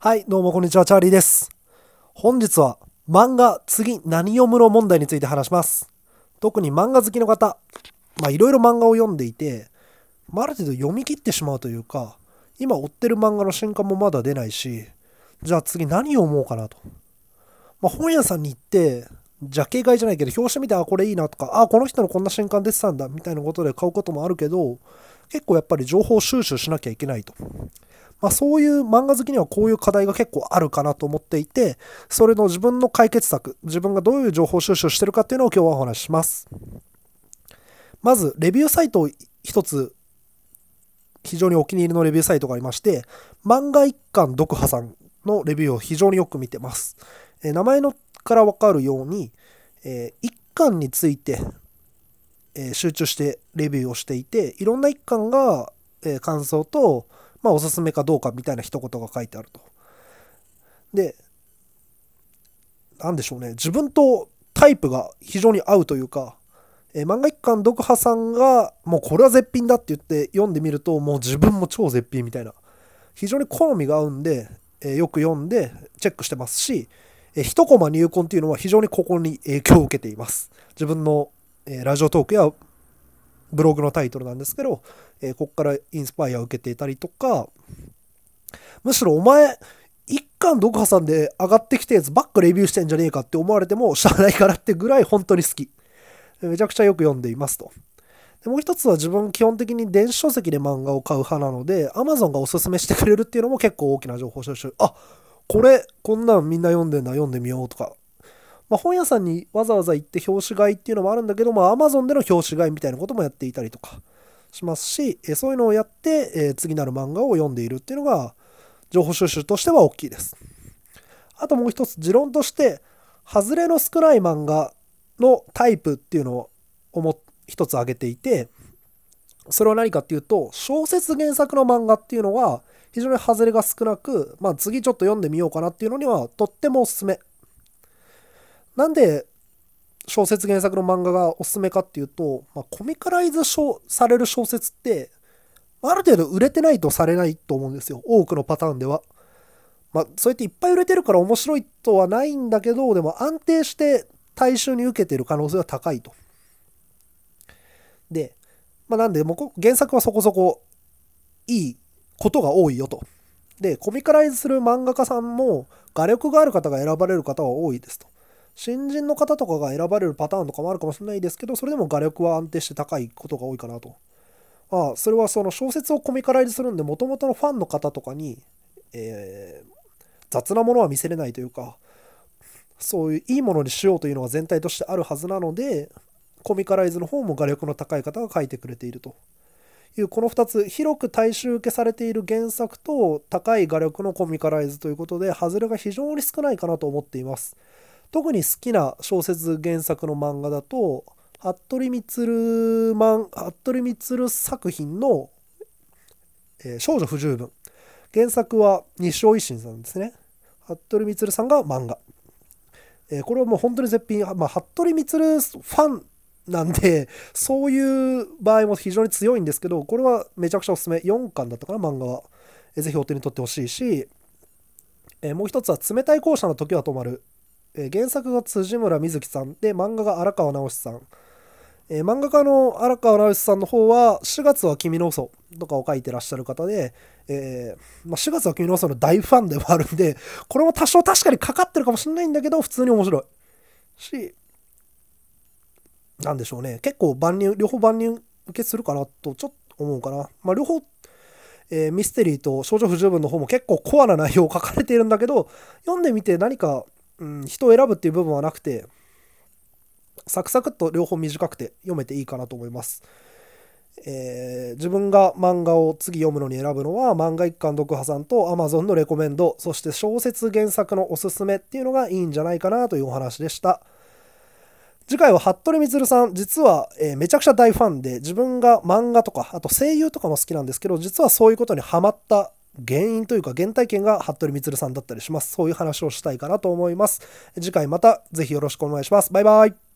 はい、どうもこんにちは、チャーリーです。本日は漫画次何読むの問題について話します。特に漫画好きの方、まあいろいろ漫画を読んでいて、まあ、ある程度読み切ってしまうというか、今追ってる漫画の新刊もまだ出ないし、じゃあ次何を読もうかなと。まあ、本屋さんに行って、ジャケ買いじゃないけど、表紙見て、あ、これいいなとか、あ、この人のこんな新刊出てたんだ、みたいなことで買うこともあるけど、結構やっぱり情報収集しなきゃいけないと。まあ、そういう漫画好きにはこういう課題が結構あるかなと思っていて、それの自分の解決策、自分がどういう情報収集してるかっていうのを今日はお話しします。まず、レビューサイトを一つ、非常にお気に入りのレビューサイトがありまして、漫画一巻読破さんのレビューを非常によく見てます。えー名前のからわかるように、えー一巻について、えー集中してレビューをしていて、いろんな一巻が、えー感想と、まあ、おすすめかどうかみたいな一言が書いてあると。で、なんでしょうね、自分とタイプが非常に合うというか、え漫画一巻読破さんが、もうこれは絶品だって言って読んでみると、もう自分も超絶品みたいな、非常に好みが合うんで、えよく読んでチェックしてますし、えー一コマ入魂っていうのは非常にここに影響を受けています。自分の、えーラジオトークやブログのタイトルなんですけど、えーここからインスパイアを受けていたりとか、むしろお前、一巻読破さんで上がってきたやつばっかレビューしてんじゃねえかって思われてもしゃあないからってぐらい本当に好き。めちゃくちゃよく読んでいますと。でもう一つは自分基本的に電子書籍で漫画を買う派なので Amazon がおすすめしてくれるっていうのも結構大きな情報収集。あこれこんなんみんな読んでんだ読んでみようとか。まあ、本屋さんにわざわざ行って表紙買いっていうのもあるんだけど、まあ、Amazon での表紙買いみたいなこともやっていたりとかしますし、えそういうのをやって、え次なる漫画を読んでいるっていうのが情報収集としては大きいです。あともう一つ持論として、外れの少ない漫画のタイプっていうのを一つ挙げていて、それは何かっていうと、小説原作の漫画っていうのは非常に外れが少なく、まあ次ちょっと読んでみようかなっていうのにはとってもおすすめ。なんで小説原作の漫画がおすすめかっていうと、まあ、コミカライズされる小説って、ある程度売れてないとされないと思うんですよ。多くのパターンでは。まあ、そうやっていっぱい売れてるから面白いとはないんだけど、でも安定して大衆に受けてる可能性は高いと。で、まあ、なんで、も原作はそこそこいいことが多いよと。で、コミカライズする漫画家さんも画力がある方が選ばれる方は多いですと。新人の方とかが選ばれるパターンとかもあるかもしれないですけど、それでも画力は安定して高いことが多いかなと。ああそれはその小説をコミカライズするんで、もともとのファンの方とかに、えー雑なものは見せれないというか、そういういいものにしようというのが全体としてあるはずなので、コミカライズの方も画力の高い方が書いてくれているという、この2つ、広く大衆受けされている原作と高い画力のコミカライズということで、外れが非常に少ないかなと思っています。特に好きな小説原作の漫画だと、服部満漫服部満作品の、えー少女不十分。原作は西尾維新さんですね。服部満さんが漫画。えーこれはもう本当に絶品。まあ、服部満ファンなんで、そういう場合も非常に強いんですけど、これはめちゃくちゃおすすめ。4巻だったかな、漫画は。えーぜひお手に取ってほしいし、えーもう一つは冷たい校舎の時は止まる。えー原作が辻村瑞希さんで、漫画が荒川直さん。えー漫画家の荒川直さんの方は、4月は君の嘘とかを書いてらっしゃる方で、えーまあ、4月は君の嘘の大ファンでもあるんで、これも多少確かにかかってるかもしれないんだけど、普通に面白い。し、なんでしょうね。結構万人、両方万人受けするかなとちょっと思うかな。まあ、両方、えーミステリーと少女不十分の方も結構コアな内容を書かれているんだけど、読んでみて何か、うん、人を選ぶっていう部分はなくて、サクサクっと両方短くて読めていいかなと思います。えー自分が漫画を次読むのに選ぶのは漫画一巻読破さんと Amazon のレコメンドそして小説原作のおすすめっていうのがいいんじゃないかなというお話でした次回は服部満さん実は、えーめちゃくちゃ大ファンで自分が漫画とかあと声優とかも好きなんですけど実はそういうことにハマった原因というか原体験が服部満さんだったりします。そういう話をしたいかなと思います。次回またぜひよろしくお願いします。バイバイ。